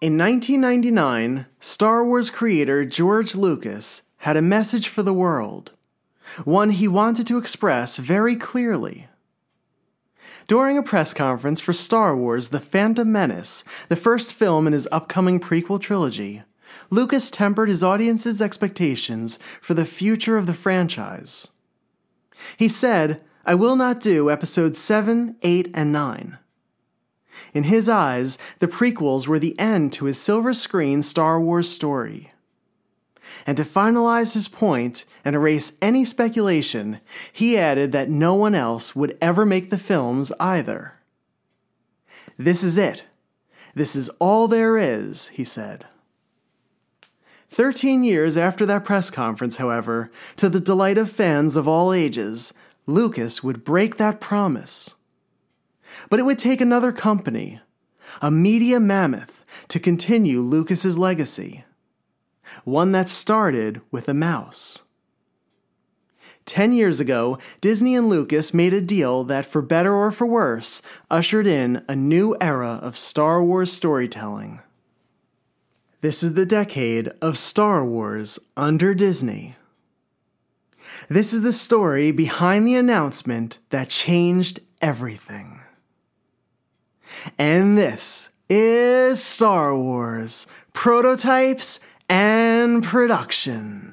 In 1999, Star Wars creator George Lucas had a message for the world, one he wanted to express very clearly. During a press conference for Star Wars The Phantom Menace, the first film in his upcoming prequel trilogy, Lucas tempered his audience's expectations for the future of the franchise. He said, I will not do episodes 7, 8, and 9. In his eyes, the prequels were the end to his silver screen Star Wars story. And to finalize his point and erase any speculation, he added that no one else would ever make the films either. This is it. This is all there is, he said. Thirteen years after that press conference, however, to the delight of fans of all ages, Lucas would break that promise. But it would take another company, a media mammoth, to continue Lucas's legacy one that started with a mouse. Ten years ago, Disney and Lucas made a deal that, for better or for worse, ushered in a new era of Star Wars storytelling. This is the decade of Star Wars under Disney. This is the story behind the announcement that changed everything. And this is Star Wars Prototypes and production.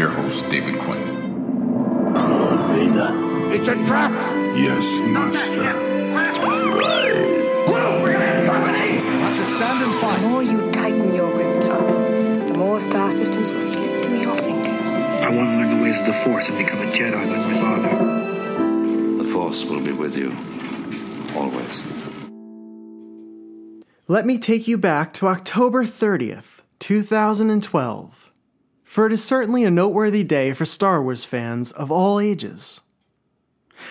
Your host David Quinn. Vader. It's a trap! Yes, Master. The more you tighten your grip, Tarkin, the more star systems will slip through your fingers. I want to learn the ways of the Force and become a Jedi like my father. The Force will be with you. Always. Let me take you back to October 30th, 2012. For it is certainly a noteworthy day for Star Wars fans of all ages.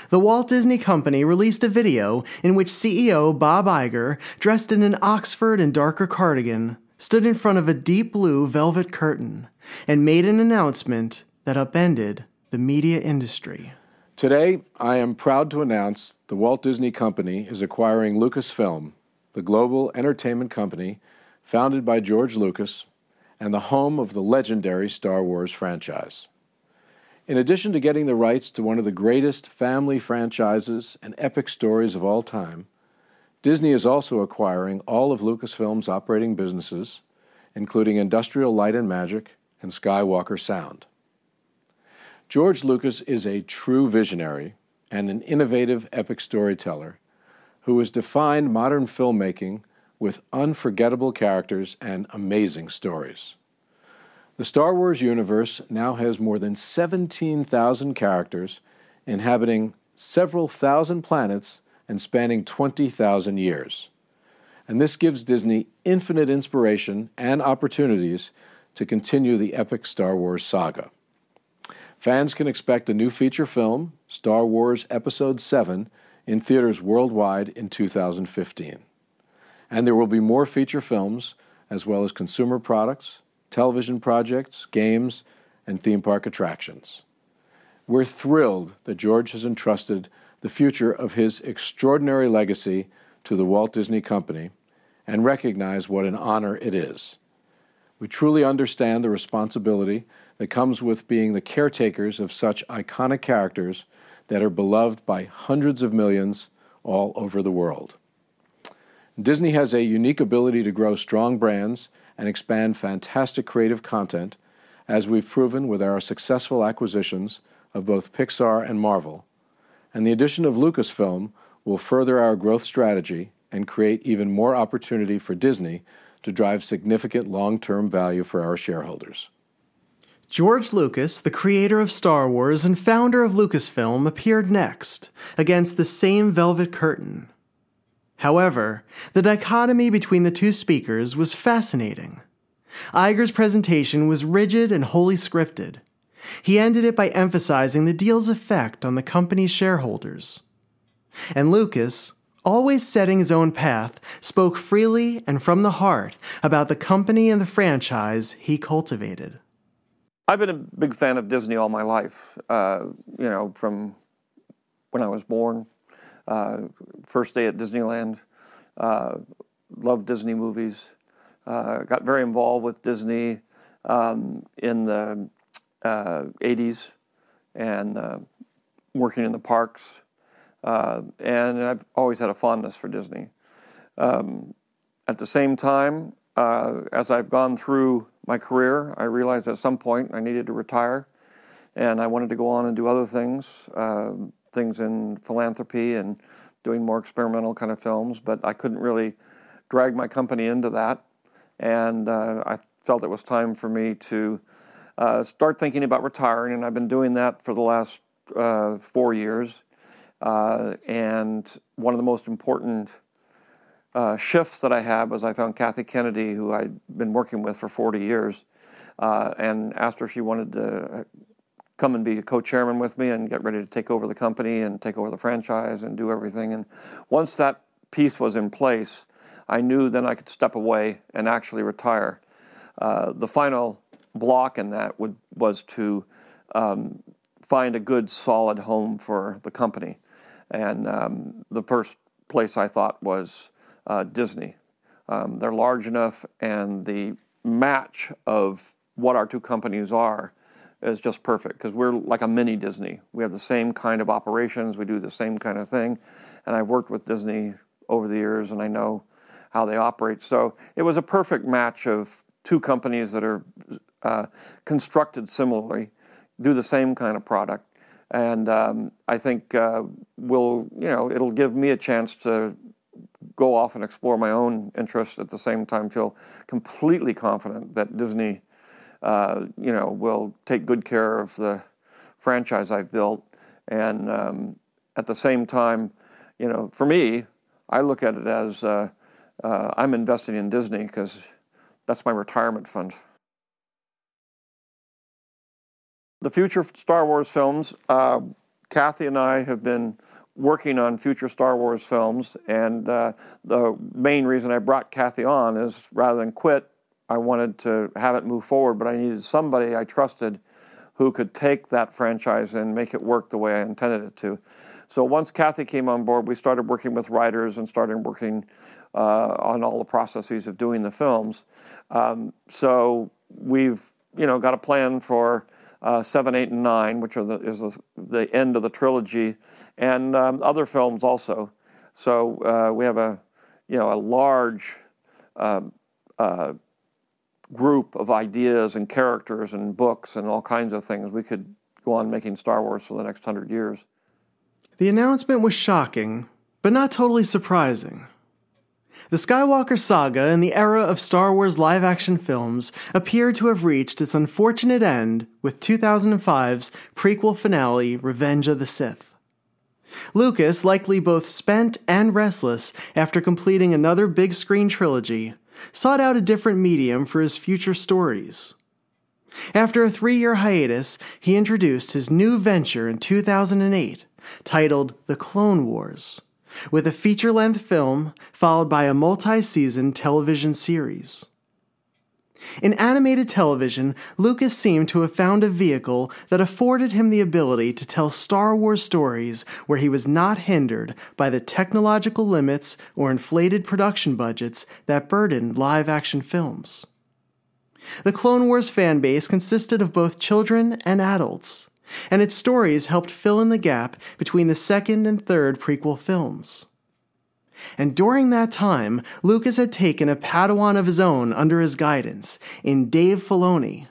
The Walt Disney Company released a video in which CEO Bob Iger, dressed in an Oxford and darker cardigan, stood in front of a deep blue velvet curtain and made an announcement that upended the media industry. Today, I am proud to announce the Walt Disney Company is acquiring Lucasfilm, the global entertainment company founded by George Lucas and the home of the legendary Star Wars franchise. In addition to getting the rights to one of the greatest family franchises and epic stories of all time, Disney is also acquiring all of Lucasfilm's operating businesses, including Industrial Light and Magic and Skywalker Sound. George Lucas is a true visionary and an innovative epic storyteller who has defined modern filmmaking with unforgettable characters and amazing stories. The Star Wars universe now has more than 17,000 characters inhabiting several thousand planets and spanning 20,000 years. And this gives Disney infinite inspiration and opportunities to continue the epic Star Wars saga. Fans can expect a new feature film, Star Wars Episode 7, in theaters worldwide in 2015. And there will be more feature films, as well as consumer products, television projects, games, and theme park attractions. We're thrilled that George has entrusted the future of his extraordinary legacy to the Walt Disney Company and recognize what an honor it is. We truly understand the responsibility that comes with being the caretakers of such iconic characters that are beloved by hundreds of millions all over the world. Disney has a unique ability to grow strong brands and expand fantastic creative content, as we've proven with our successful acquisitions of both Pixar and Marvel. And the addition of Lucasfilm will further our growth strategy and create even more opportunity for Disney to drive significant long term value for our shareholders. George Lucas, the creator of Star Wars and founder of Lucasfilm, appeared next, against the same velvet curtain. However, the dichotomy between the two speakers was fascinating. Iger's presentation was rigid and wholly scripted. He ended it by emphasizing the deal's effect on the company's shareholders. And Lucas, always setting his own path, spoke freely and from the heart about the company and the franchise he cultivated. I've been a big fan of Disney all my life. Uh, you know, from when I was born, uh, first day at Disneyland, uh, loved Disney movies. Uh, got very involved with Disney um, in the 80s uh, and uh, working in the parks. and I've always had a fondness for Disney. Um, at the same time, as I've gone through my career, I realized at some point I needed to retire and I wanted to go on and do other things, uh, things in philanthropy and doing more experimental kind of films, but I couldn't really drag my company into that. And uh, I felt it was time for me to uh, start thinking about retiring, and I've been doing that for the last uh, four years. Uh, and one of the most important uh, shifts that I had was I found Kathy Kennedy, who I'd been working with for 40 years, uh, and asked her if she wanted to come and be a co-chairman with me and get ready to take over the company and take over the franchise and do everything. And once that piece was in place, I knew then I could step away and actually retire. Uh, the final block in that would, was to um, find a good, solid home for the company. And um, the first place I thought was uh, Disney. Um, they're large enough, and the match of what our two companies are is just perfect because we're like a mini Disney. We have the same kind of operations, we do the same kind of thing, and I've worked with Disney over the years, and I know how they operate. So it was a perfect match of two companies that are uh, constructed similarly, do the same kind of product, and um, I think uh, will you know it'll give me a chance to go off and explore my own interests at the same time feel completely confident that Disney uh, you know will take good care of the franchise I've built and um, at the same time you know for me I look at it as uh, uh, I'm investing in Disney because that's my retirement fund. The future Star Wars films, uh, Kathy and I have been working on future Star Wars films, and uh, the main reason I brought Kathy on is rather than quit, I wanted to have it move forward, but I needed somebody I trusted who could take that franchise and make it work the way I intended it to. So once Kathy came on board, we started working with writers and started working uh, on all the processes of doing the films. Um, so we've you know got a plan for uh, seven, eight, and nine, which are the, is the, the, end of the trilogy, and um, other films also. So uh, we have a, you know, a large um, uh, group of ideas and characters and books and all kinds of things. We could go on making Star Wars for the next hundred years. The announcement was shocking, but not totally surprising. The Skywalker saga and the era of Star Wars live action films appear to have reached its unfortunate end with 2005's prequel finale, Revenge of the Sith. Lucas, likely both spent and restless after completing another big screen trilogy, sought out a different medium for his future stories. After a three year hiatus, he introduced his new venture in 2008, titled The Clone Wars with a feature length film followed by a multi season television series. In animated television, Lucas seemed to have found a vehicle that afforded him the ability to tell Star Wars stories where he was not hindered by the technological limits or inflated production budgets that burdened live action films. The Clone Wars fan base consisted of both children and adults and its stories helped fill in the gap between the second and third prequel films. And during that time, Lucas had taken a Padawan of his own under his guidance in Dave Filoni.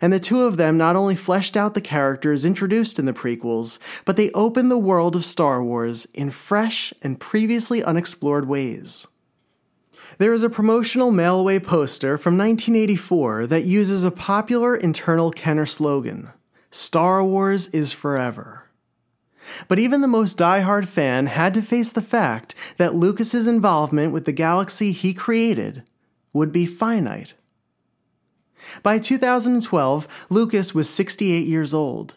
And the two of them not only fleshed out the characters introduced in the prequels, but they opened the world of Star Wars in fresh and previously unexplored ways. There is a promotional mail-away poster from 1984 that uses a popular internal Kenner slogan Star Wars is forever. But even the most die-hard fan had to face the fact that Lucas's involvement with the galaxy he created would be finite. By 2012, Lucas was 68 years old.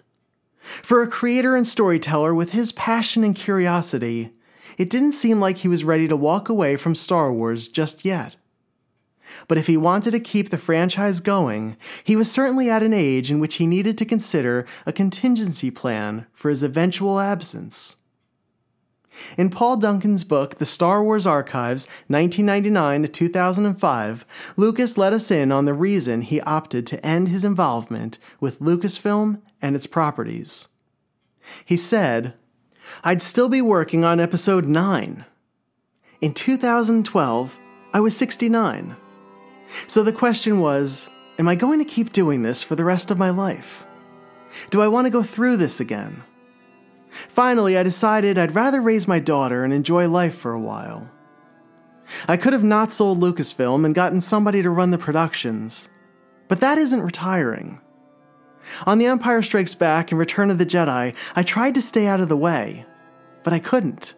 For a creator and storyteller with his passion and curiosity, it didn't seem like he was ready to walk away from Star Wars just yet. But if he wanted to keep the franchise going, he was certainly at an age in which he needed to consider a contingency plan for his eventual absence. In Paul Duncan's book, The Star Wars Archives, 1999 to 2005, Lucas let us in on the reason he opted to end his involvement with Lucasfilm and its properties. He said, I'd still be working on episode 9. In 2012, I was 69. So the question was Am I going to keep doing this for the rest of my life? Do I want to go through this again? Finally, I decided I'd rather raise my daughter and enjoy life for a while. I could have not sold Lucasfilm and gotten somebody to run the productions, but that isn't retiring. On The Empire Strikes Back and Return of the Jedi, I tried to stay out of the way, but I couldn't.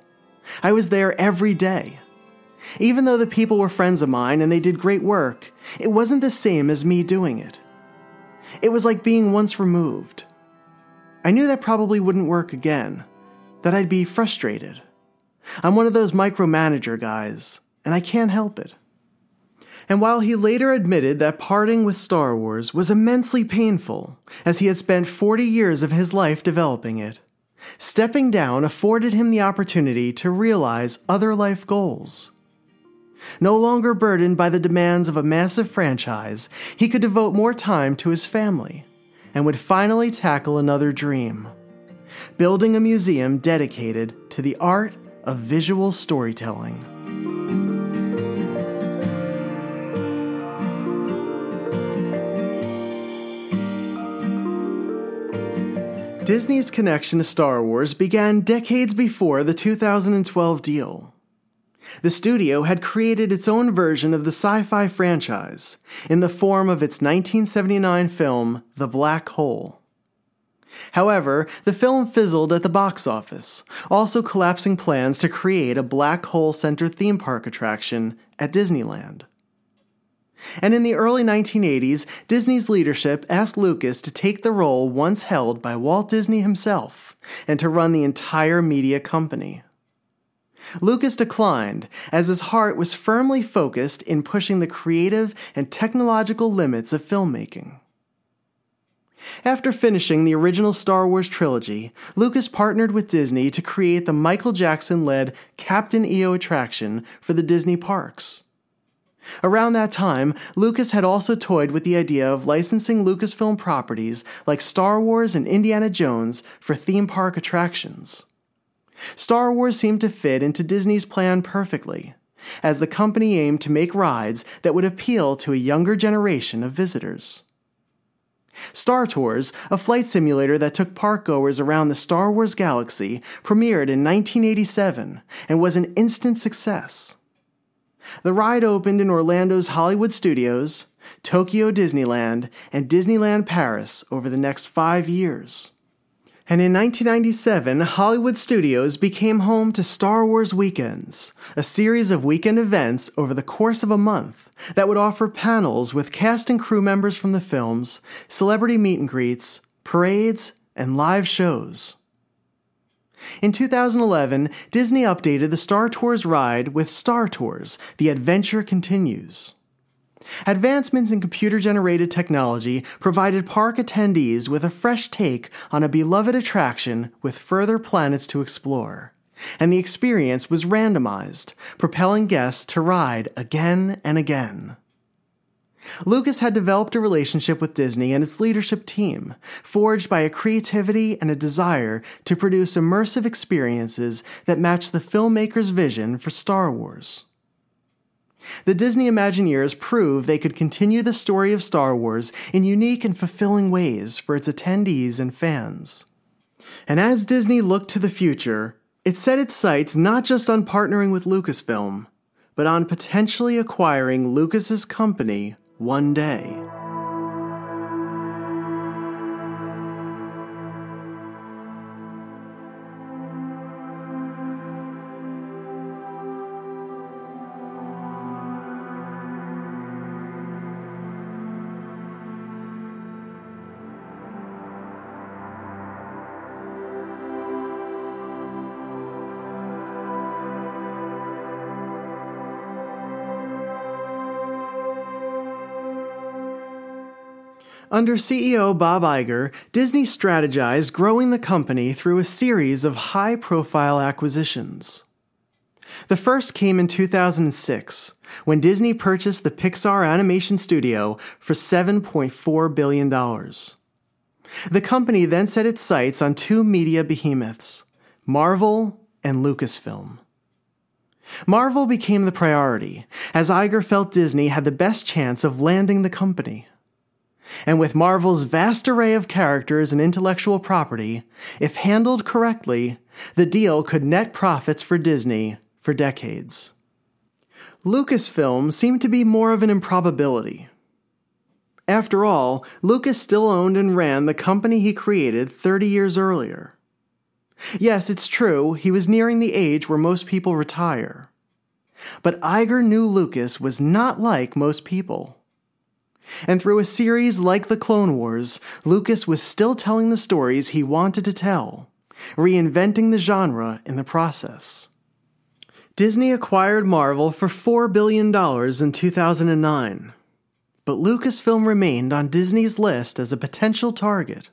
I was there every day. Even though the people were friends of mine and they did great work, it wasn't the same as me doing it. It was like being once removed. I knew that probably wouldn't work again, that I'd be frustrated. I'm one of those micromanager guys, and I can't help it. And while he later admitted that parting with Star Wars was immensely painful, as he had spent 40 years of his life developing it, stepping down afforded him the opportunity to realize other life goals. No longer burdened by the demands of a massive franchise, he could devote more time to his family and would finally tackle another dream building a museum dedicated to the art of visual storytelling. Disney's connection to Star Wars began decades before the 2012 deal. The studio had created its own version of the sci fi franchise in the form of its 1979 film, The Black Hole. However, the film fizzled at the box office, also collapsing plans to create a black hole centered theme park attraction at Disneyland. And in the early 1980s, Disney's leadership asked Lucas to take the role once held by Walt Disney himself and to run the entire media company. Lucas declined, as his heart was firmly focused in pushing the creative and technological limits of filmmaking. After finishing the original Star Wars trilogy, Lucas partnered with Disney to create the Michael Jackson led Captain EO attraction for the Disney parks. Around that time, Lucas had also toyed with the idea of licensing Lucasfilm properties like Star Wars and Indiana Jones for theme park attractions. Star Wars seemed to fit into Disney's plan perfectly, as the company aimed to make rides that would appeal to a younger generation of visitors. Star Tours, a flight simulator that took parkgoers around the Star Wars galaxy, premiered in 1987 and was an instant success. The ride opened in Orlando's Hollywood Studios, Tokyo Disneyland, and Disneyland Paris over the next five years. And in 1997, Hollywood Studios became home to Star Wars Weekends, a series of weekend events over the course of a month that would offer panels with cast and crew members from the films, celebrity meet and greets, parades, and live shows. In 2011, Disney updated the Star Tours ride with Star Tours The Adventure Continues. Advancements in computer generated technology provided park attendees with a fresh take on a beloved attraction with further planets to explore. And the experience was randomized, propelling guests to ride again and again. Lucas had developed a relationship with Disney and its leadership team, forged by a creativity and a desire to produce immersive experiences that match the filmmaker's vision for Star Wars. The Disney Imagineers proved they could continue the story of Star Wars in unique and fulfilling ways for its attendees and fans. And as Disney looked to the future, it set its sights not just on partnering with Lucasfilm, but on potentially acquiring Lucas's company one day. Under CEO Bob Iger, Disney strategized growing the company through a series of high profile acquisitions. The first came in 2006, when Disney purchased the Pixar Animation Studio for $7.4 billion. The company then set its sights on two media behemoths Marvel and Lucasfilm. Marvel became the priority, as Iger felt Disney had the best chance of landing the company. And with Marvel's vast array of characters and intellectual property, if handled correctly, the deal could net profits for Disney for decades. Lucasfilm seemed to be more of an improbability. After all, Lucas still owned and ran the company he created 30 years earlier. Yes, it's true, he was nearing the age where most people retire. But Iger knew Lucas was not like most people. And through a series like The Clone Wars, Lucas was still telling the stories he wanted to tell, reinventing the genre in the process. Disney acquired Marvel for $4 billion in 2009, but Lucasfilm remained on Disney's list as a potential target.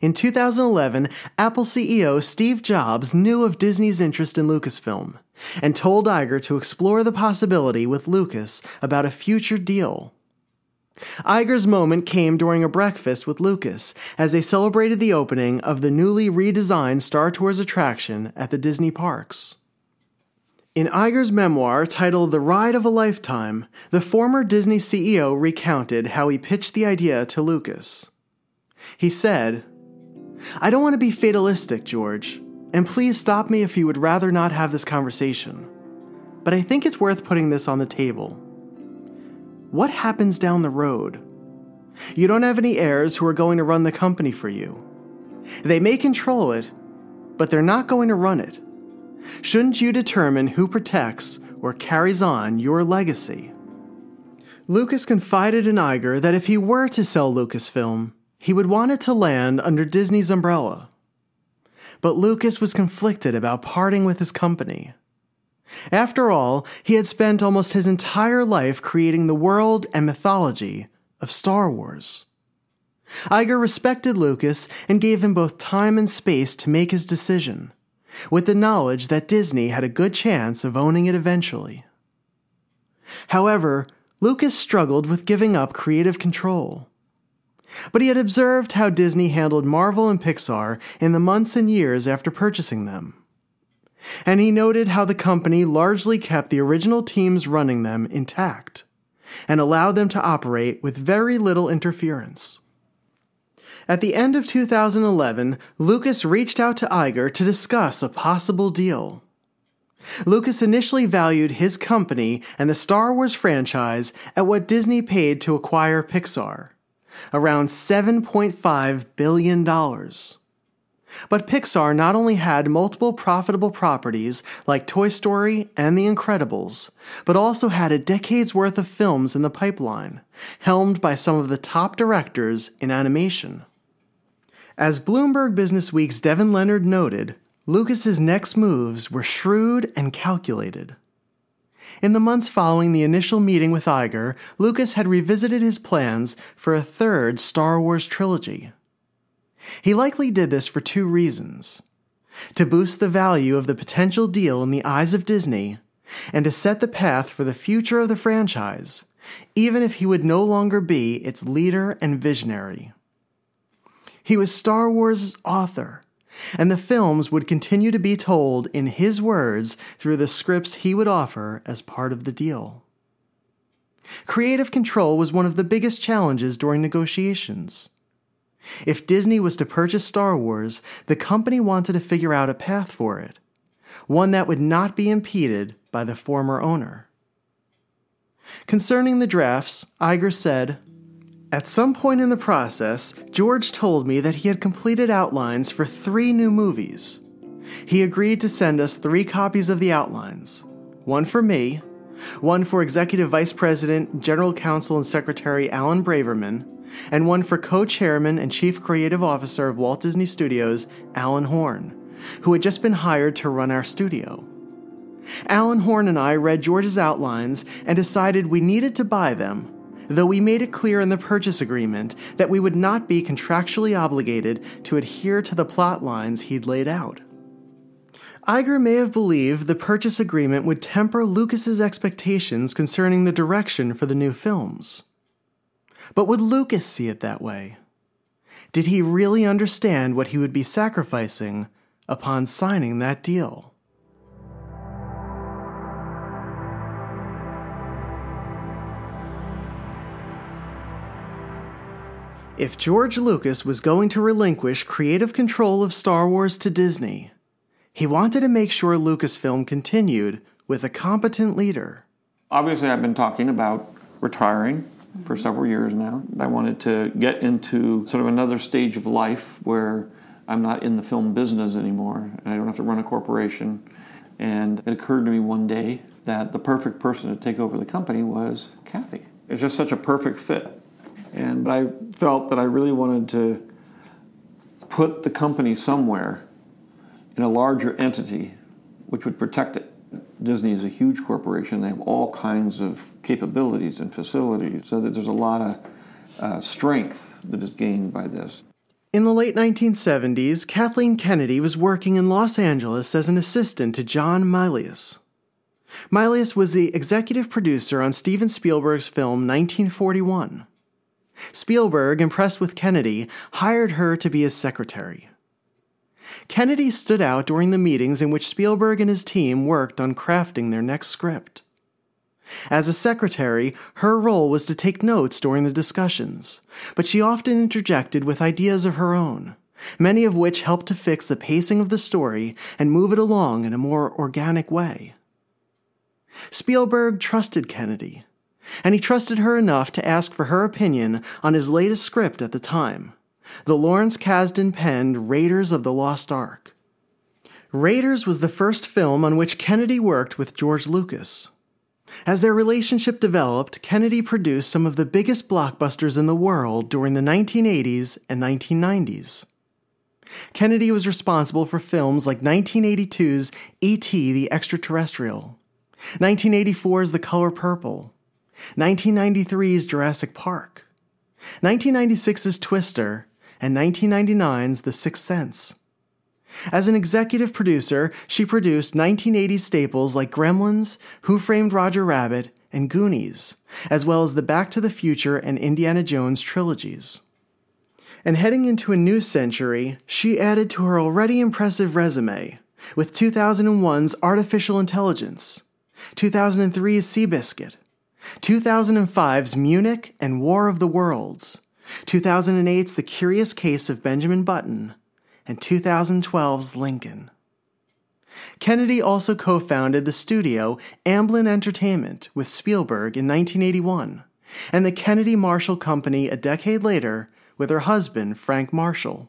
In 2011, Apple CEO Steve Jobs knew of Disney's interest in Lucasfilm and told Iger to explore the possibility with Lucas about a future deal. Iger's moment came during a breakfast with Lucas as they celebrated the opening of the newly redesigned Star Tours attraction at the Disney parks. In Iger's memoir titled The Ride of a Lifetime, the former Disney CEO recounted how he pitched the idea to Lucas. He said, I don't want to be fatalistic, George, and please stop me if you would rather not have this conversation. But I think it's worth putting this on the table. What happens down the road? You don't have any heirs who are going to run the company for you. They may control it, but they're not going to run it. Shouldn't you determine who protects or carries on your legacy? Lucas confided in Iger that if he were to sell Lucasfilm, he would want it to land under Disney's umbrella. But Lucas was conflicted about parting with his company. After all, he had spent almost his entire life creating the world and mythology of Star Wars. Iger respected Lucas and gave him both time and space to make his decision, with the knowledge that Disney had a good chance of owning it eventually. However, Lucas struggled with giving up creative control. But he had observed how Disney handled Marvel and Pixar in the months and years after purchasing them. And he noted how the company largely kept the original teams running them intact and allowed them to operate with very little interference. At the end of 2011, Lucas reached out to Iger to discuss a possible deal. Lucas initially valued his company and the Star Wars franchise at what Disney paid to acquire Pixar around $7.5 billion. But Pixar not only had multiple profitable properties like Toy Story and The Incredibles, but also had a decade's worth of films in the pipeline, helmed by some of the top directors in animation. As Bloomberg Businessweek's Devin Leonard noted, Lucas's next moves were shrewd and calculated. In the months following the initial meeting with Iger, Lucas had revisited his plans for a third Star Wars trilogy. He likely did this for two reasons to boost the value of the potential deal in the eyes of Disney, and to set the path for the future of the franchise, even if he would no longer be its leader and visionary. He was Star Wars' author and the films would continue to be told in his words through the scripts he would offer as part of the deal. Creative control was one of the biggest challenges during negotiations. If Disney was to purchase Star Wars, the company wanted to figure out a path for it, one that would not be impeded by the former owner. Concerning the drafts, Iger said, at some point in the process, George told me that he had completed outlines for three new movies. He agreed to send us three copies of the outlines one for me, one for Executive Vice President, General Counsel, and Secretary Alan Braverman, and one for co chairman and Chief Creative Officer of Walt Disney Studios, Alan Horn, who had just been hired to run our studio. Alan Horn and I read George's outlines and decided we needed to buy them though we made it clear in the purchase agreement that we would not be contractually obligated to adhere to the plot lines he'd laid out. Iger may have believed the purchase agreement would temper Lucas's expectations concerning the direction for the new films. But would Lucas see it that way? Did he really understand what he would be sacrificing upon signing that deal? If George Lucas was going to relinquish creative control of Star Wars to Disney, he wanted to make sure Lucasfilm continued with a competent leader. Obviously, I've been talking about retiring for several years now. I wanted to get into sort of another stage of life where I'm not in the film business anymore and I don't have to run a corporation. And it occurred to me one day that the perfect person to take over the company was Kathy. It's just such a perfect fit. And but I felt that I really wanted to put the company somewhere in a larger entity which would protect it. Disney is a huge corporation. They have all kinds of capabilities and facilities, so that there's a lot of uh, strength that is gained by this. In the late 1970s, Kathleen Kennedy was working in Los Angeles as an assistant to John Milius. Milius was the executive producer on Steven Spielberg's film 1941. Spielberg, impressed with Kennedy, hired her to be his secretary. Kennedy stood out during the meetings in which Spielberg and his team worked on crafting their next script. As a secretary, her role was to take notes during the discussions, but she often interjected with ideas of her own, many of which helped to fix the pacing of the story and move it along in a more organic way. Spielberg trusted Kennedy, and he trusted her enough to ask for her opinion on his latest script at the time the Lawrence Kasdan penned Raiders of the Lost Ark. Raiders was the first film on which Kennedy worked with George Lucas. As their relationship developed, Kennedy produced some of the biggest blockbusters in the world during the 1980s and 1990s. Kennedy was responsible for films like 1982's E.T. the Extraterrestrial, 1984's The Color Purple, 1993's Jurassic Park, 1996's Twister, and 1999's The Sixth Sense. As an executive producer, she produced 1980s staples like Gremlins, Who Framed Roger Rabbit, and Goonies, as well as the Back to the Future and Indiana Jones trilogies. And heading into a new century, she added to her already impressive resume with 2001's Artificial Intelligence, 2003's Seabiscuit, 2005's Munich and War of the Worlds, 2008's The Curious Case of Benjamin Button, and 2012's Lincoln. Kennedy also co founded the studio Amblin Entertainment with Spielberg in 1981, and the Kennedy Marshall Company a decade later with her husband, Frank Marshall.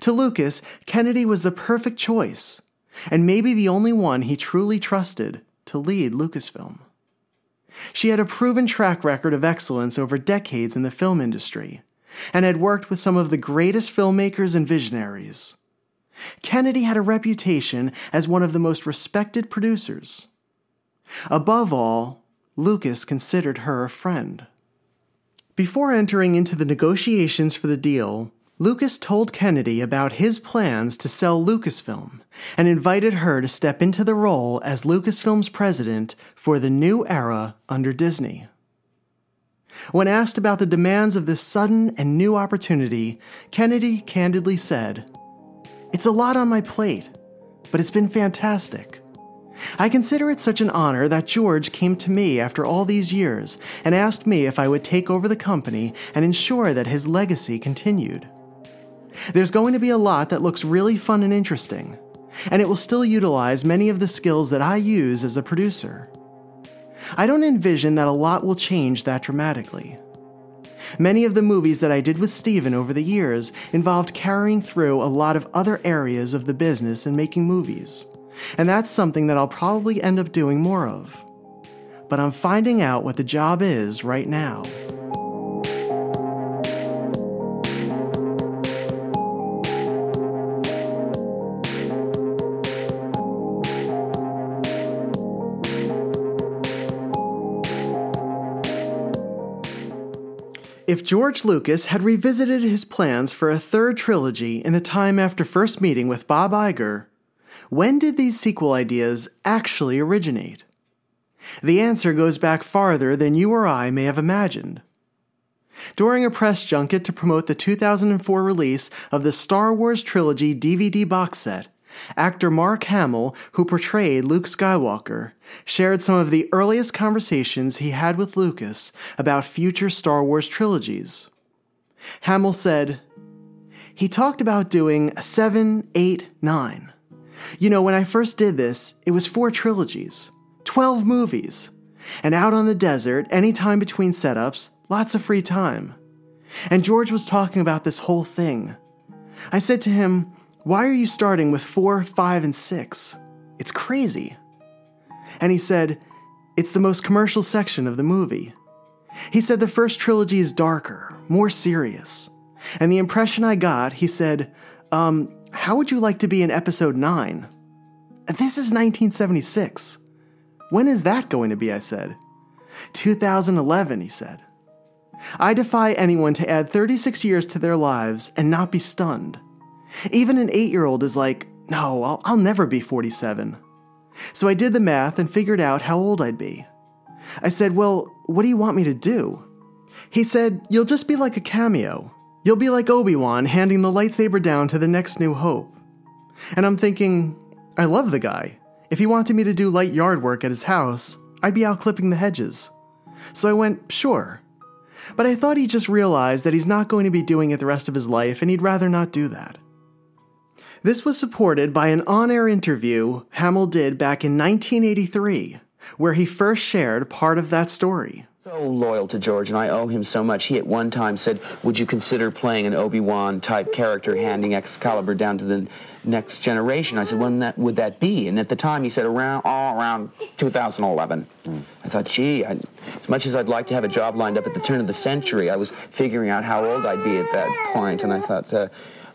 To Lucas, Kennedy was the perfect choice, and maybe the only one he truly trusted to lead Lucasfilm. She had a proven track record of excellence over decades in the film industry and had worked with some of the greatest filmmakers and visionaries. Kennedy had a reputation as one of the most respected producers. Above all, Lucas considered her a friend. Before entering into the negotiations for the deal, Lucas told Kennedy about his plans to sell Lucasfilm and invited her to step into the role as Lucasfilm's president for the new era under Disney. When asked about the demands of this sudden and new opportunity, Kennedy candidly said, It's a lot on my plate, but it's been fantastic. I consider it such an honor that George came to me after all these years and asked me if I would take over the company and ensure that his legacy continued. There's going to be a lot that looks really fun and interesting, and it will still utilize many of the skills that I use as a producer. I don't envision that a lot will change that dramatically. Many of the movies that I did with Steven over the years involved carrying through a lot of other areas of the business and making movies, and that's something that I'll probably end up doing more of. But I'm finding out what the job is right now. George Lucas had revisited his plans for a third trilogy in the time after first meeting with Bob Iger, when did these sequel ideas actually originate? The answer goes back farther than you or I may have imagined. During a press junket to promote the 2004 release of the Star Wars Trilogy DVD box set, actor Mark Hamill, who portrayed Luke Skywalker, shared some of the earliest conversations he had with Lucas about future Star Wars trilogies. Hamill said, He talked about doing a 7, 8, 9. You know, when I first did this, it was four trilogies, 12 movies. And out on the desert, any time between setups, lots of free time. And George was talking about this whole thing. I said to him, Why are you starting with 4, 5, and 6? It's crazy. And he said, It's the most commercial section of the movie. He said the first trilogy is darker, more serious. And the impression I got, he said, um, How would you like to be in episode 9? This is 1976. When is that going to be? I said. 2011, he said. I defy anyone to add 36 years to their lives and not be stunned. Even an 8 year old is like, no, I'll, I'll never be 47. So I did the math and figured out how old I'd be. I said, Well, what do you want me to do? He said, You'll just be like a cameo. You'll be like Obi Wan handing the lightsaber down to the next New Hope. And I'm thinking, I love the guy. If he wanted me to do light yard work at his house, I'd be out clipping the hedges. So I went, Sure. But I thought he just realized that he's not going to be doing it the rest of his life and he'd rather not do that. This was supported by an on air interview Hamill did back in 1983, where he first shared part of that story. So loyal to George, and I owe him so much. He at one time said, Would you consider playing an Obi Wan type character handing Excalibur down to the next generation? I said, When that, would that be? And at the time, he said, Around, all around 2011. Mm. I thought, Gee, I, as much as I'd like to have a job lined up at the turn of the century, I was figuring out how old I'd be at that point, and I thought, uh,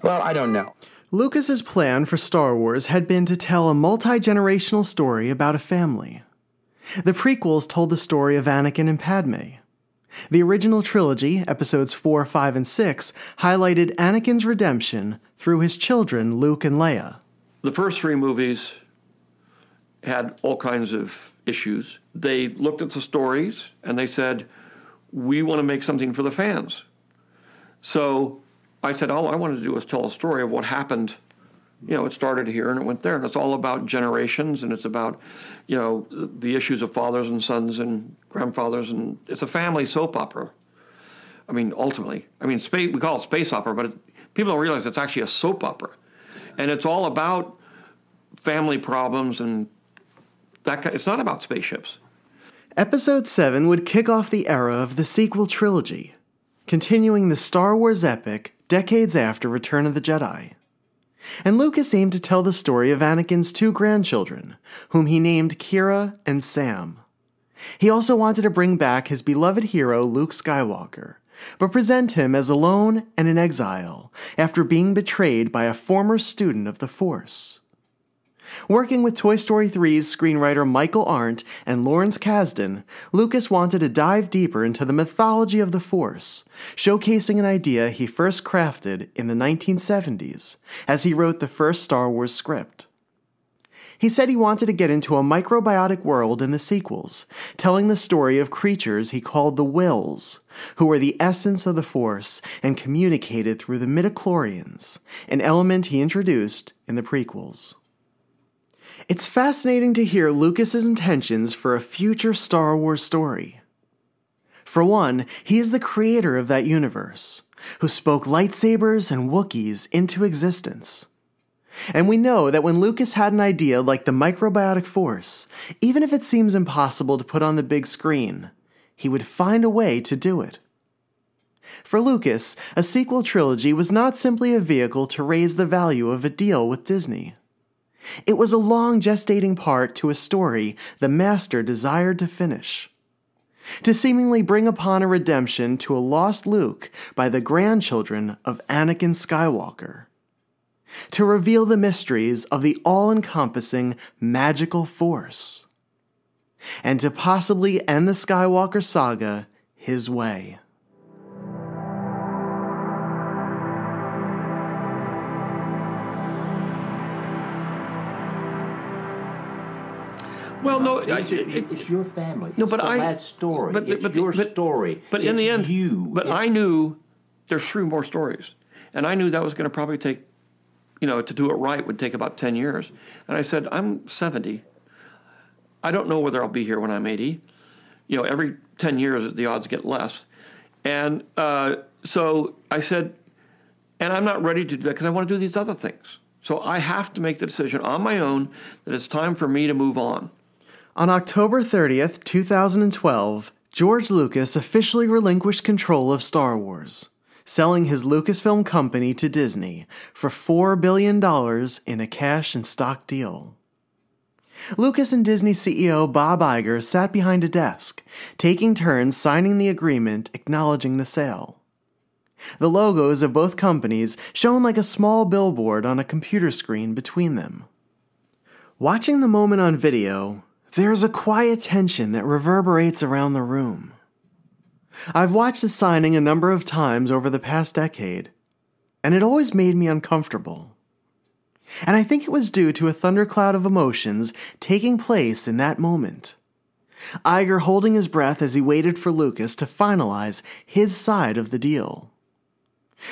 Well, I don't know. Lucas's plan for Star Wars had been to tell a multi generational story about a family. The prequels told the story of Anakin and Padme. The original trilogy, episodes 4, 5, and 6, highlighted Anakin's redemption through his children, Luke and Leia. The first three movies had all kinds of issues. They looked at the stories and they said, We want to make something for the fans. So I said, All I wanted to do was tell a story of what happened you know, it started here and it went there, and it's all about generations, and it's about, you know, the issues of fathers and sons and grandfathers, and it's a family soap opera. I mean, ultimately, I mean, space, we call it space opera, but it, people don't realize it's actually a soap opera, and it's all about family problems and that. It's not about spaceships. Episode seven would kick off the era of the sequel trilogy, continuing the Star Wars epic decades after Return of the Jedi and Lucas aimed to tell the story of Anakin's two grandchildren, whom he named Kira and Sam. He also wanted to bring back his beloved hero Luke Skywalker, but present him as alone and in exile after being betrayed by a former student of the Force. Working with Toy Story 3's screenwriter Michael Arndt and Lawrence Kasdan, Lucas wanted to dive deeper into the mythology of the Force, showcasing an idea he first crafted in the 1970s as he wrote the first Star Wars script. He said he wanted to get into a microbiotic world in the sequels, telling the story of creatures he called the Whills, who were the essence of the Force and communicated through the midichlorians, an element he introduced in the prequels. It's fascinating to hear Lucas's intentions for a future Star Wars story. For one, he is the creator of that universe, who spoke lightsabers and Wookiees into existence. And we know that when Lucas had an idea like the microbiotic force, even if it seems impossible to put on the big screen, he would find a way to do it. For Lucas, a sequel trilogy was not simply a vehicle to raise the value of a deal with Disney. It was a long gestating part to a story the master desired to finish. To seemingly bring upon a redemption to a lost Luke by the grandchildren of Anakin Skywalker. To reveal the mysteries of the all encompassing magical force. And to possibly end the Skywalker saga his way. Well, no, I- it- it's your family. No, it's but I. last story. But, it's but, your but, story. But in the end, you. But I knew there's three more stories, and I knew that was going to probably take, you know, to do it right would take about ten years. And I said, I'm 70. I don't know whether I'll be here when I'm 80. You know, every 10 years the odds get less, and uh, so I said, and I'm not ready to do that because I want to do these other things. So I have to make the decision on my own that it's time for me to move on. On October 30th, 2012, George Lucas officially relinquished control of Star Wars, selling his Lucasfilm company to Disney for $4 billion in a cash and stock deal. Lucas and Disney CEO Bob Iger sat behind a desk, taking turns signing the agreement acknowledging the sale. The logos of both companies shone like a small billboard on a computer screen between them. Watching the moment on video, there's a quiet tension that reverberates around the room. I've watched the signing a number of times over the past decade, and it always made me uncomfortable. And I think it was due to a thundercloud of emotions taking place in that moment. Iger holding his breath as he waited for Lucas to finalize his side of the deal.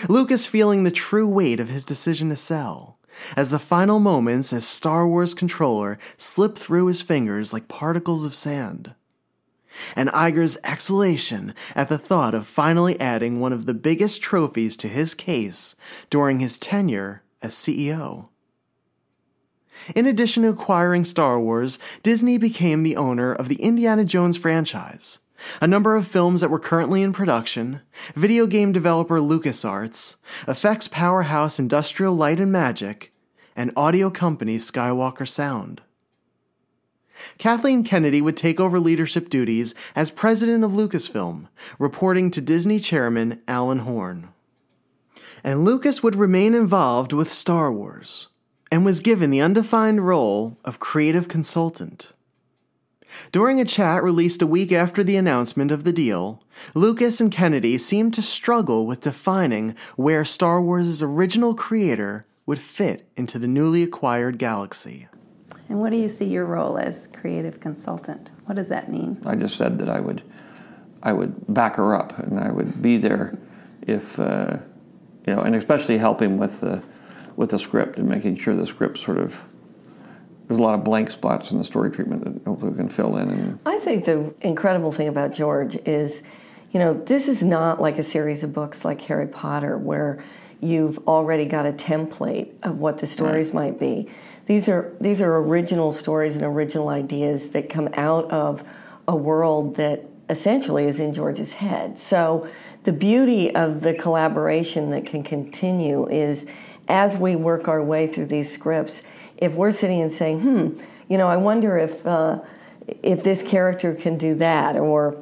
Lucas feeling the true weight of his decision to sell, as the final moments as Star Wars controller slipped through his fingers like particles of sand. And Iger's exhalation at the thought of finally adding one of the biggest trophies to his case during his tenure as CEO. In addition to acquiring Star Wars, Disney became the owner of the Indiana Jones franchise, a number of films that were currently in production, video game developer LucasArts, effects powerhouse Industrial Light and Magic, and audio company Skywalker Sound. Kathleen Kennedy would take over leadership duties as president of Lucasfilm, reporting to Disney chairman Alan Horn. And Lucas would remain involved with Star Wars and was given the undefined role of creative consultant. During a chat released a week after the announcement of the deal, Lucas and Kennedy seemed to struggle with defining where Star Wars' original creator would fit into the newly acquired galaxy. And what do you see your role as creative consultant? What does that mean? I just said that I would, I would back her up, and I would be there if, uh, you know, and especially help him with the, with the script and making sure the script sort of. There's a lot of blank spots in the story treatment that hopefully we can fill in. And I think the incredible thing about George is, you know, this is not like a series of books like Harry Potter where you've already got a template of what the stories right. might be. These are these are original stories and original ideas that come out of a world that essentially is in George's head. So the beauty of the collaboration that can continue is as we work our way through these scripts, if we're sitting and saying, "Hmm, you know, I wonder if uh, if this character can do that," or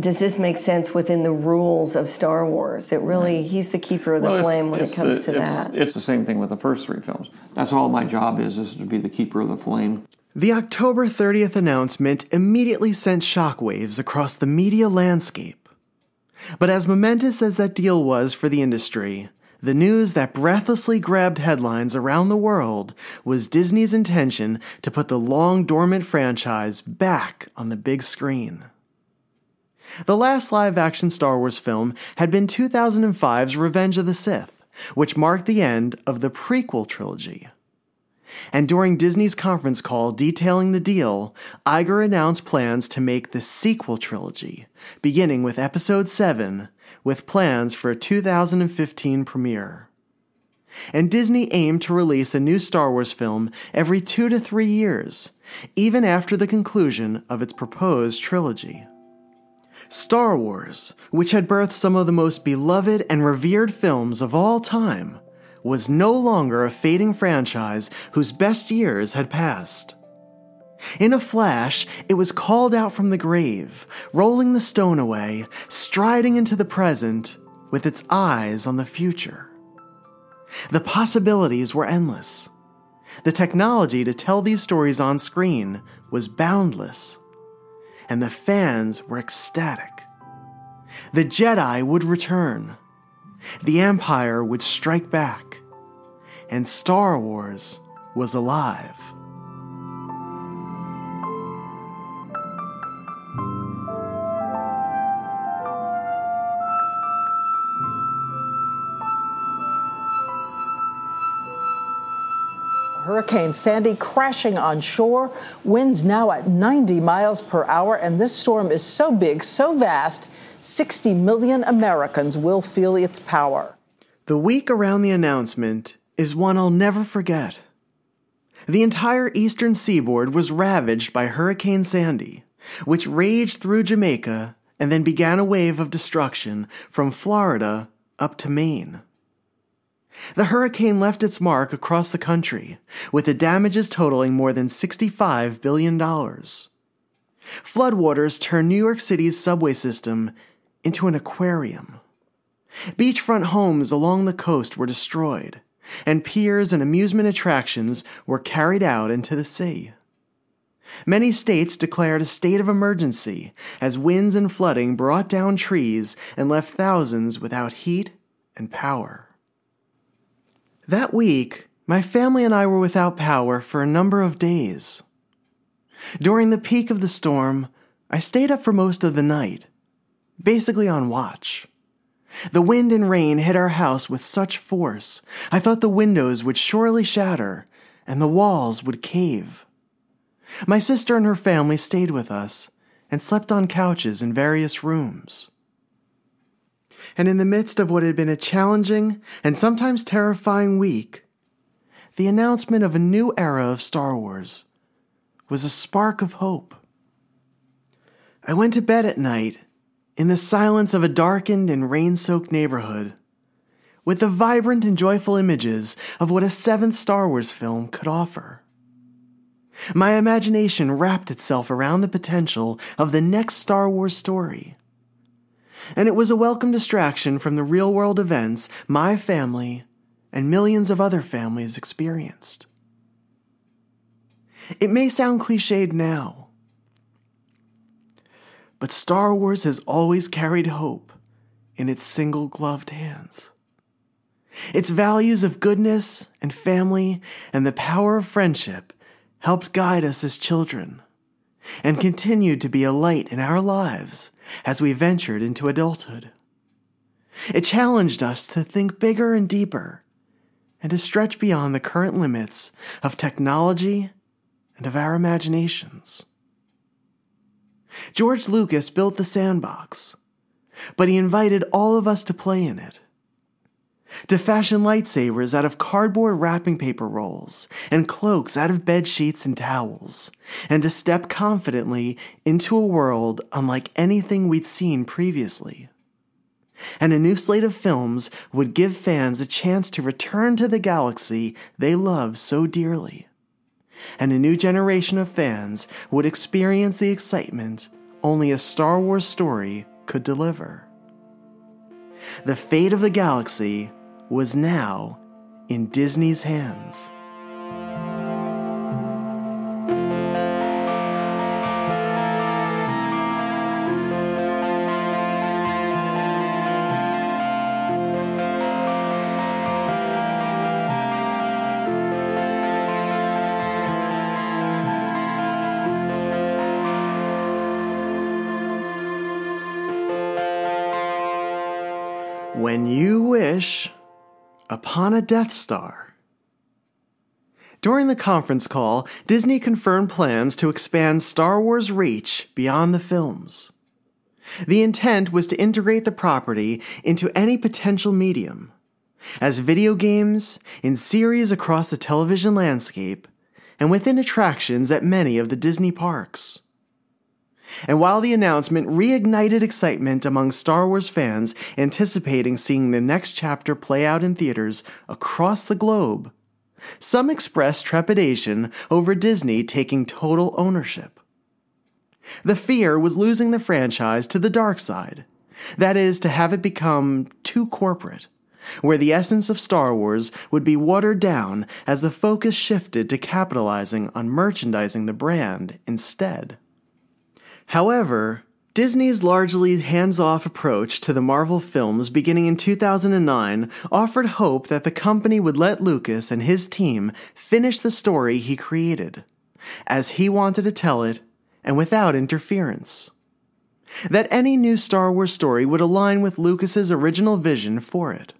does this make sense within the rules of Star Wars? That really, he's the keeper of the well, flame when it comes the, to it's, that. It's the same thing with the first three films. That's all my job is, is to be the keeper of the flame. The October 30th announcement immediately sent shockwaves across the media landscape. But as momentous as that deal was for the industry, the news that breathlessly grabbed headlines around the world was Disney's intention to put the long dormant franchise back on the big screen. The last live action Star Wars film had been 2005's Revenge of the Sith, which marked the end of the prequel trilogy. And during Disney's conference call detailing the deal, Iger announced plans to make the sequel trilogy, beginning with Episode 7, with plans for a 2015 premiere. And Disney aimed to release a new Star Wars film every two to three years, even after the conclusion of its proposed trilogy. Star Wars, which had birthed some of the most beloved and revered films of all time, was no longer a fading franchise whose best years had passed. In a flash, it was called out from the grave, rolling the stone away, striding into the present, with its eyes on the future. The possibilities were endless. The technology to tell these stories on screen was boundless and the fans were ecstatic. The Jedi would return, the Empire would strike back, and Star Wars was alive. Hurricane Sandy crashing on shore, winds now at 90 miles per hour, and this storm is so big, so vast, 60 million Americans will feel its power. The week around the announcement is one I'll never forget. The entire eastern seaboard was ravaged by Hurricane Sandy, which raged through Jamaica and then began a wave of destruction from Florida up to Maine. The hurricane left its mark across the country, with the damages totaling more than $65 billion. Floodwaters turned New York City's subway system into an aquarium. Beachfront homes along the coast were destroyed, and piers and amusement attractions were carried out into the sea. Many states declared a state of emergency as winds and flooding brought down trees and left thousands without heat and power. That week, my family and I were without power for a number of days. During the peak of the storm, I stayed up for most of the night, basically on watch. The wind and rain hit our house with such force, I thought the windows would surely shatter and the walls would cave. My sister and her family stayed with us and slept on couches in various rooms. And in the midst of what had been a challenging and sometimes terrifying week, the announcement of a new era of Star Wars was a spark of hope. I went to bed at night in the silence of a darkened and rain soaked neighborhood with the vibrant and joyful images of what a seventh Star Wars film could offer. My imagination wrapped itself around the potential of the next Star Wars story. And it was a welcome distraction from the real world events my family and millions of other families experienced. It may sound cliched now, but Star Wars has always carried hope in its single gloved hands. Its values of goodness and family and the power of friendship helped guide us as children and continued to be a light in our lives as we ventured into adulthood. It challenged us to think bigger and deeper and to stretch beyond the current limits of technology and of our imaginations. George Lucas built the sandbox, but he invited all of us to play in it. To fashion lightsabers out of cardboard wrapping paper rolls and cloaks out of bed sheets and towels, and to step confidently into a world unlike anything we'd seen previously. And a new slate of films would give fans a chance to return to the galaxy they love so dearly and a new generation of fans would experience the excitement only a Star Wars story could deliver. The fate of the galaxy was now in Disney's hands. When you wish upon a Death Star. During the conference call, Disney confirmed plans to expand Star Wars' reach beyond the films. The intent was to integrate the property into any potential medium, as video games, in series across the television landscape, and within attractions at many of the Disney parks. And while the announcement reignited excitement among Star Wars fans anticipating seeing the next chapter play out in theaters across the globe, some expressed trepidation over Disney taking total ownership. The fear was losing the franchise to the dark side, that is, to have it become too corporate, where the essence of Star Wars would be watered down as the focus shifted to capitalizing on merchandising the brand instead. However, Disney's largely hands off approach to the Marvel films beginning in 2009 offered hope that the company would let Lucas and his team finish the story he created, as he wanted to tell it and without interference. That any new Star Wars story would align with Lucas's original vision for it.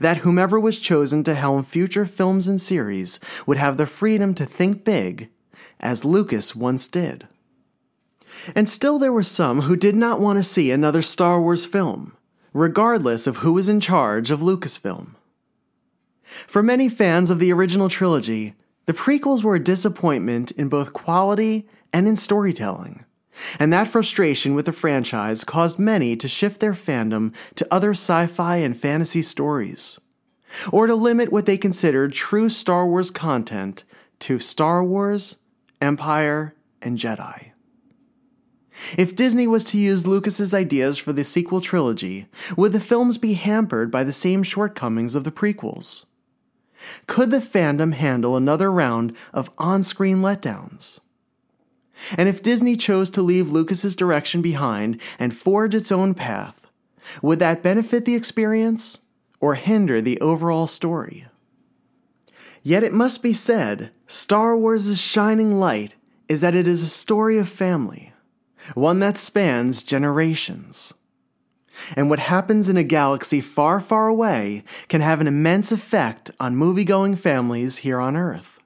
that whomever was chosen to helm future films and series would have the freedom to think big, as Lucas once did. And still, there were some who did not want to see another Star Wars film, regardless of who was in charge of Lucasfilm. For many fans of the original trilogy, the prequels were a disappointment in both quality and in storytelling. And that frustration with the franchise caused many to shift their fandom to other sci fi and fantasy stories, or to limit what they considered true Star Wars content to Star Wars, Empire, and Jedi. If Disney was to use Lucas's ideas for the sequel trilogy, would the films be hampered by the same shortcomings of the prequels? Could the fandom handle another round of on screen letdowns? And if Disney chose to leave Lucas's direction behind and forge its own path, would that benefit the experience or hinder the overall story? Yet it must be said, Star Wars' shining light is that it is a story of family, one that spans generations. And what happens in a galaxy far, far away can have an immense effect on movie going families here on Earth.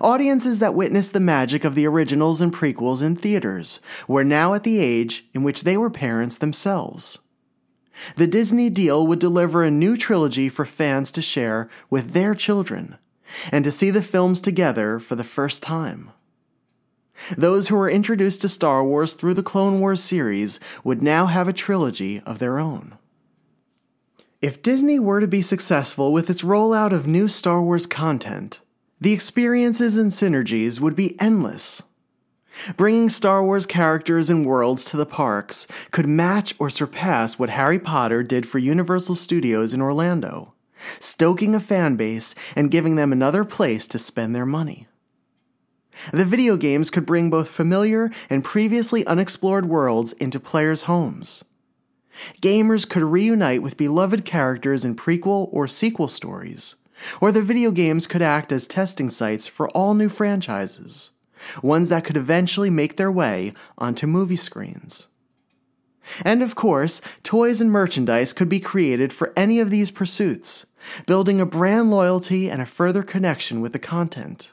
Audiences that witnessed the magic of the originals and prequels in theaters were now at the age in which they were parents themselves. The Disney deal would deliver a new trilogy for fans to share with their children and to see the films together for the first time. Those who were introduced to Star Wars through the Clone Wars series would now have a trilogy of their own. If Disney were to be successful with its rollout of new Star Wars content, the experiences and synergies would be endless. Bringing Star Wars characters and worlds to the parks could match or surpass what Harry Potter did for Universal Studios in Orlando, stoking a fan base and giving them another place to spend their money. The video games could bring both familiar and previously unexplored worlds into players' homes. Gamers could reunite with beloved characters in prequel or sequel stories or the video games could act as testing sites for all new franchises, ones that could eventually make their way onto movie screens. And of course, toys and merchandise could be created for any of these pursuits, building a brand loyalty and a further connection with the content.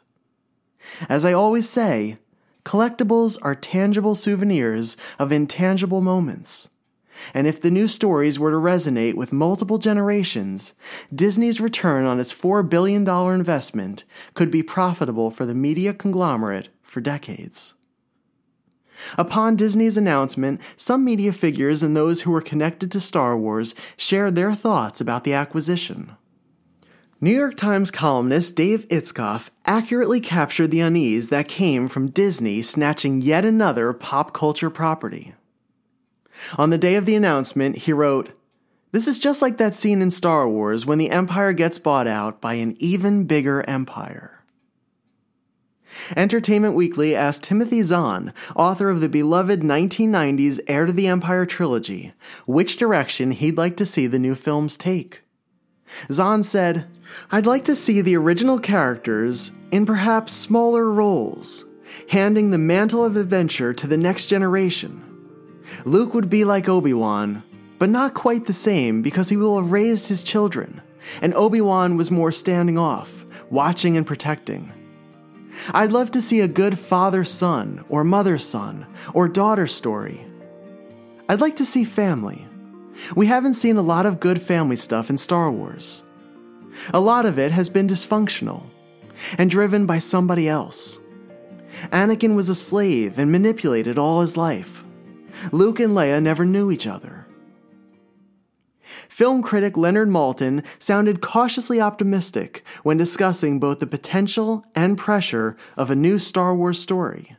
As I always say, collectibles are tangible souvenirs of intangible moments and if the new stories were to resonate with multiple generations, Disney's return on its $4 billion investment could be profitable for the media conglomerate for decades. Upon Disney's announcement, some media figures and those who were connected to Star Wars shared their thoughts about the acquisition. New York Times columnist Dave Itzkoff accurately captured the unease that came from Disney snatching yet another pop culture property. On the day of the announcement, he wrote, This is just like that scene in Star Wars when the Empire gets bought out by an even bigger empire. Entertainment Weekly asked Timothy Zahn, author of the beloved 1990s Heir to the Empire trilogy, which direction he'd like to see the new films take. Zahn said, I'd like to see the original characters in perhaps smaller roles, handing the mantle of adventure to the next generation Luke would be like Obi Wan, but not quite the same because he will have raised his children, and Obi Wan was more standing off, watching and protecting. I'd love to see a good father son, or mother son, or daughter story. I'd like to see family. We haven't seen a lot of good family stuff in Star Wars. A lot of it has been dysfunctional and driven by somebody else. Anakin was a slave and manipulated all his life. Luke and Leia never knew each other. Film critic Leonard Maltin sounded cautiously optimistic when discussing both the potential and pressure of a new Star Wars story.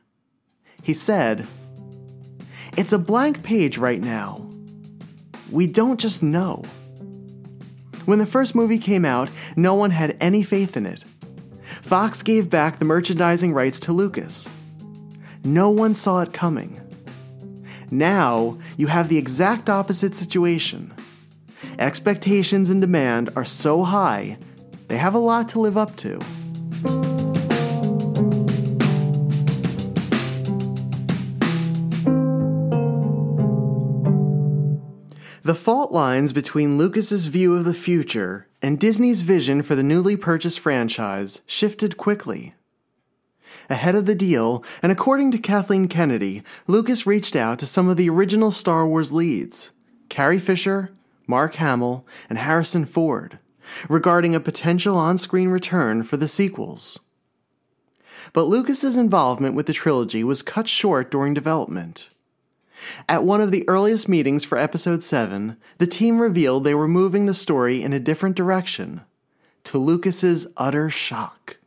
He said, It's a blank page right now. We don't just know. When the first movie came out, no one had any faith in it. Fox gave back the merchandising rights to Lucas. No one saw it coming. Now, you have the exact opposite situation. Expectations and demand are so high, they have a lot to live up to. The fault lines between Lucas's view of the future and Disney's vision for the newly purchased franchise shifted quickly. Ahead of the deal, and according to Kathleen Kennedy, Lucas reached out to some of the original Star Wars leads Carrie Fisher, Mark Hamill, and Harrison Ford regarding a potential on screen return for the sequels. But Lucas's involvement with the trilogy was cut short during development. At one of the earliest meetings for Episode 7, the team revealed they were moving the story in a different direction, to Lucas's utter shock.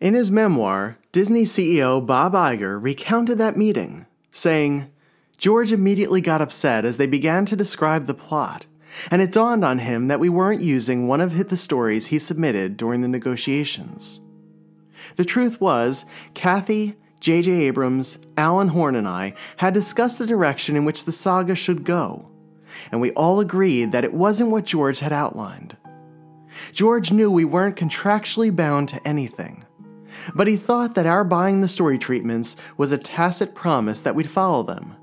In his memoir, Disney CEO Bob Iger recounted that meeting, saying, George immediately got upset as they began to describe the plot, and it dawned on him that we weren't using one of the stories he submitted during the negotiations. The truth was, Kathy, J.J. Abrams, Alan Horn, and I had discussed the direction in which the saga should go, and we all agreed that it wasn't what George had outlined. George knew we weren't contractually bound to anything, but he thought that our buying the story treatments was a tacit promise that we'd follow them,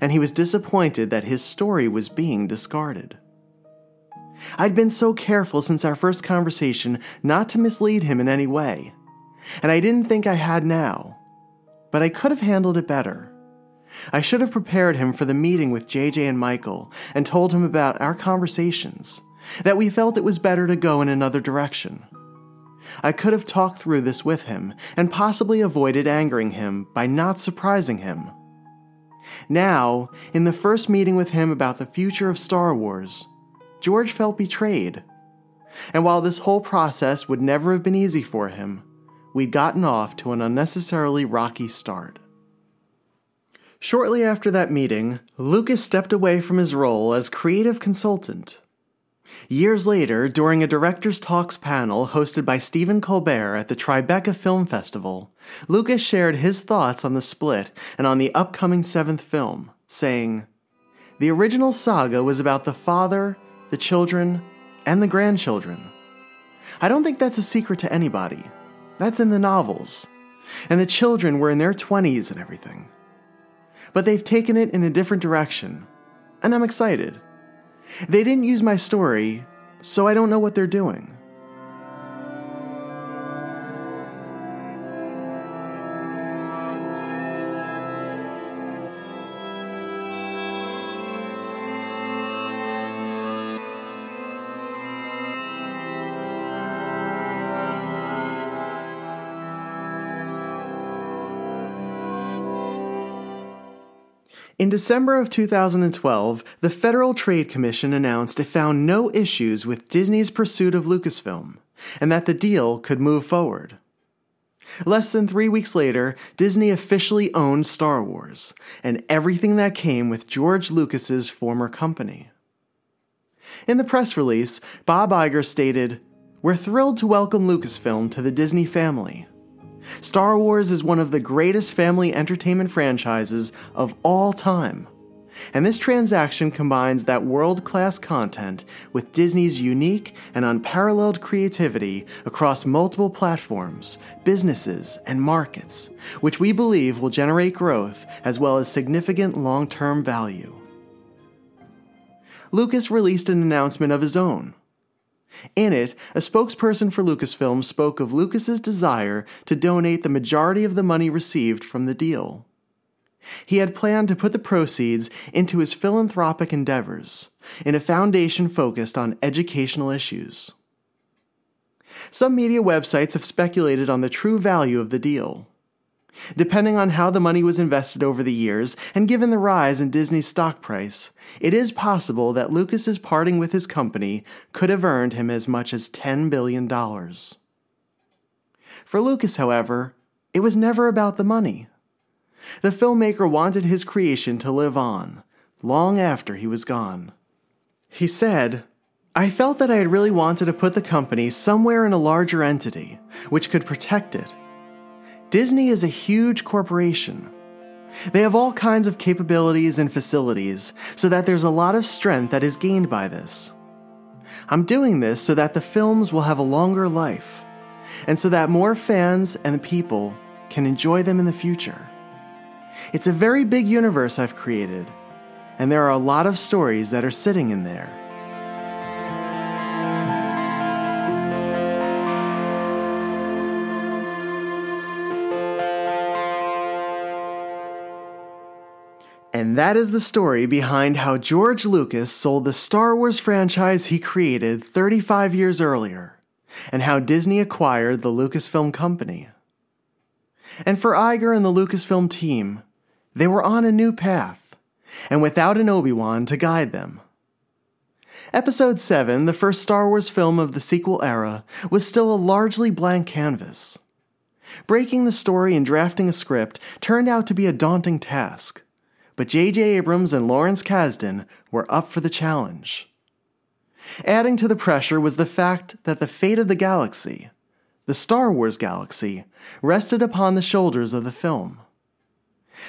and he was disappointed that his story was being discarded. I'd been so careful since our first conversation not to mislead him in any way, and I didn't think I had now but I could have handled it better. I should have prepared him for the meeting with JJ and Michael and told him about our conversations, that we felt it was better to go in another direction. I could have talked through this with him and possibly avoided angering him by not surprising him. Now, in the first meeting with him about the future of Star Wars, George felt betrayed. And while this whole process would never have been easy for him, we'd gotten off to an unnecessarily rocky start. Shortly after that meeting, Lucas stepped away from his role as creative consultant. Years later, during a Directors Talks panel hosted by Stephen Colbert at the Tribeca Film Festival, Lucas shared his thoughts on the split and on the upcoming seventh film, saying, The original saga was about the father, the children, and the grandchildren. I don't think that's a secret to anybody. That's in the novels. And the children were in their 20s and everything. But they've taken it in a different direction, and I'm excited. They didn't use my story, so I don't know what they're doing. In December of 2012, the Federal Trade Commission announced it found no issues with Disney's pursuit of Lucasfilm, and that the deal could move forward. Less than three weeks later, Disney officially owned Star Wars, and everything that came with George Lucas's former company. In the press release, Bob Iger stated, We're thrilled to welcome Lucasfilm to the Disney family. Star Wars is one of the greatest family entertainment franchises of all time. And this transaction combines that world class content with Disney's unique and unparalleled creativity across multiple platforms, businesses, and markets, which we believe will generate growth as well as significant long term value. Lucas released an announcement of his own in it, a spokesperson for Lucasfilm spoke of Lucas's desire to donate the majority of the money received from the deal. He had planned to put the proceeds into his philanthropic endeavors in a foundation focused on educational issues. Some media websites have speculated on the true value of the deal. Depending on how the money was invested over the years, and given the rise in Disney's stock price, it is possible that Lucas's parting with his company could have earned him as much as $10 billion. For Lucas, however, it was never about the money. The filmmaker wanted his creation to live on, long after he was gone. He said, I felt that I had really wanted to put the company somewhere in a larger entity, which could protect it Disney is a huge corporation. They have all kinds of capabilities and facilities, so that there's a lot of strength that is gained by this. I'm doing this so that the films will have a longer life, and so that more fans and people can enjoy them in the future. It's a very big universe I've created, and there are a lot of stories that are sitting in there. And that is the story behind how George Lucas sold the Star Wars franchise he created 35 years earlier, and how Disney acquired the Lucasfilm Company. And for Iger and the Lucasfilm team, they were on a new path, and without an Obi Wan to guide them. Episode 7, the first Star Wars film of the sequel era, was still a largely blank canvas. Breaking the story and drafting a script turned out to be a daunting task but J.J. Abrams and Lawrence Kasdan were up for the challenge. Adding to the pressure was the fact that the fate of the galaxy, the Star Wars galaxy, rested upon the shoulders of the film.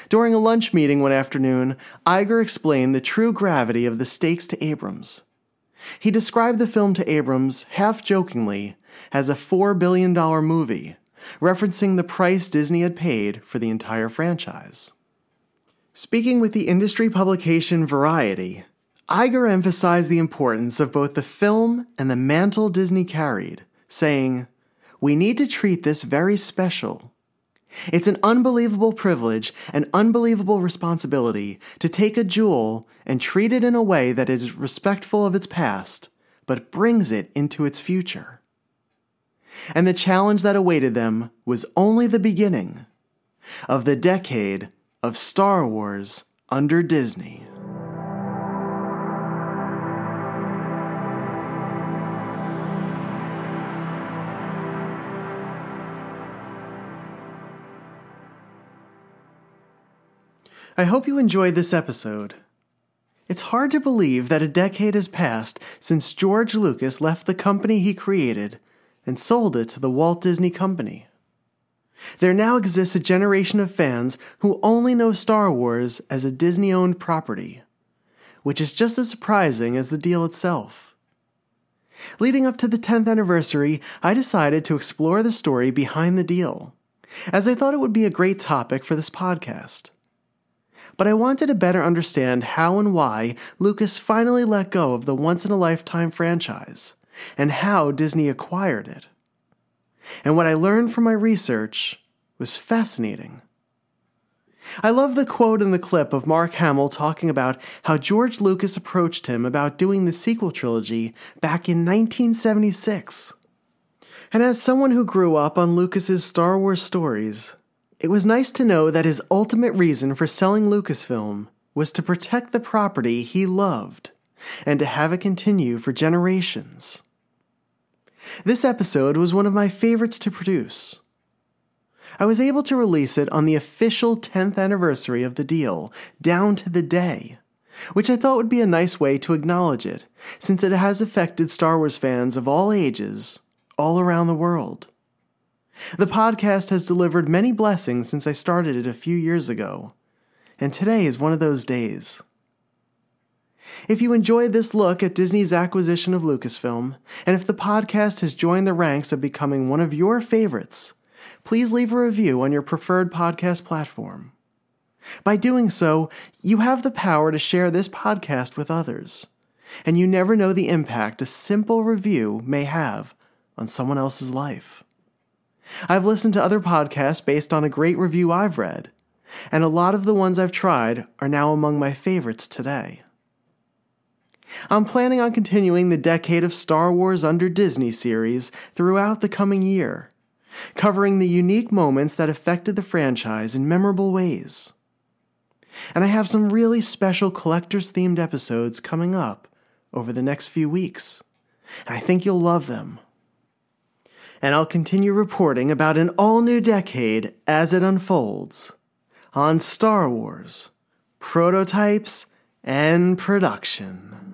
During a lunch meeting one afternoon, Iger explained the true gravity of the stakes to Abrams. He described the film to Abrams, half jokingly, as a $4 billion movie, referencing the price Disney had paid for the entire franchise. Speaking with the industry publication Variety, Iger emphasized the importance of both the film and the mantle Disney carried, saying, We need to treat this very special. It's an unbelievable privilege and unbelievable responsibility to take a jewel and treat it in a way that is respectful of its past, but brings it into its future. And the challenge that awaited them was only the beginning of the decade of Star Wars under Disney. I hope you enjoyed this episode. It's hard to believe that a decade has passed since George Lucas left the company he created and sold it to the Walt Disney Company. There now exists a generation of fans who only know Star Wars as a Disney owned property, which is just as surprising as the deal itself. Leading up to the 10th anniversary, I decided to explore the story behind the deal, as I thought it would be a great topic for this podcast. But I wanted to better understand how and why Lucas finally let go of the once in a lifetime franchise, and how Disney acquired it and what I learned from my research was fascinating. I love the quote in the clip of Mark Hamill talking about how George Lucas approached him about doing the sequel trilogy back in 1976. And as someone who grew up on Lucas's Star Wars stories, it was nice to know that his ultimate reason for selling Lucasfilm was to protect the property he loved and to have it continue for generations. This episode was one of my favorites to produce. I was able to release it on the official 10th anniversary of the deal, down to the day, which I thought would be a nice way to acknowledge it, since it has affected Star Wars fans of all ages, all around the world. The podcast has delivered many blessings since I started it a few years ago, and today is one of those days. If you enjoyed this look at Disney's acquisition of Lucasfilm, and if the podcast has joined the ranks of becoming one of your favorites, please leave a review on your preferred podcast platform. By doing so, you have the power to share this podcast with others, and you never know the impact a simple review may have on someone else's life. I've listened to other podcasts based on a great review I've read, and a lot of the ones I've tried are now among my favorites today. I'm planning on continuing the Decade of Star Wars Under Disney series throughout the coming year, covering the unique moments that affected the franchise in memorable ways. And I have some really special collectors themed episodes coming up over the next few weeks. And I think you'll love them. And I'll continue reporting about an all new decade as it unfolds on Star Wars, prototypes, and production.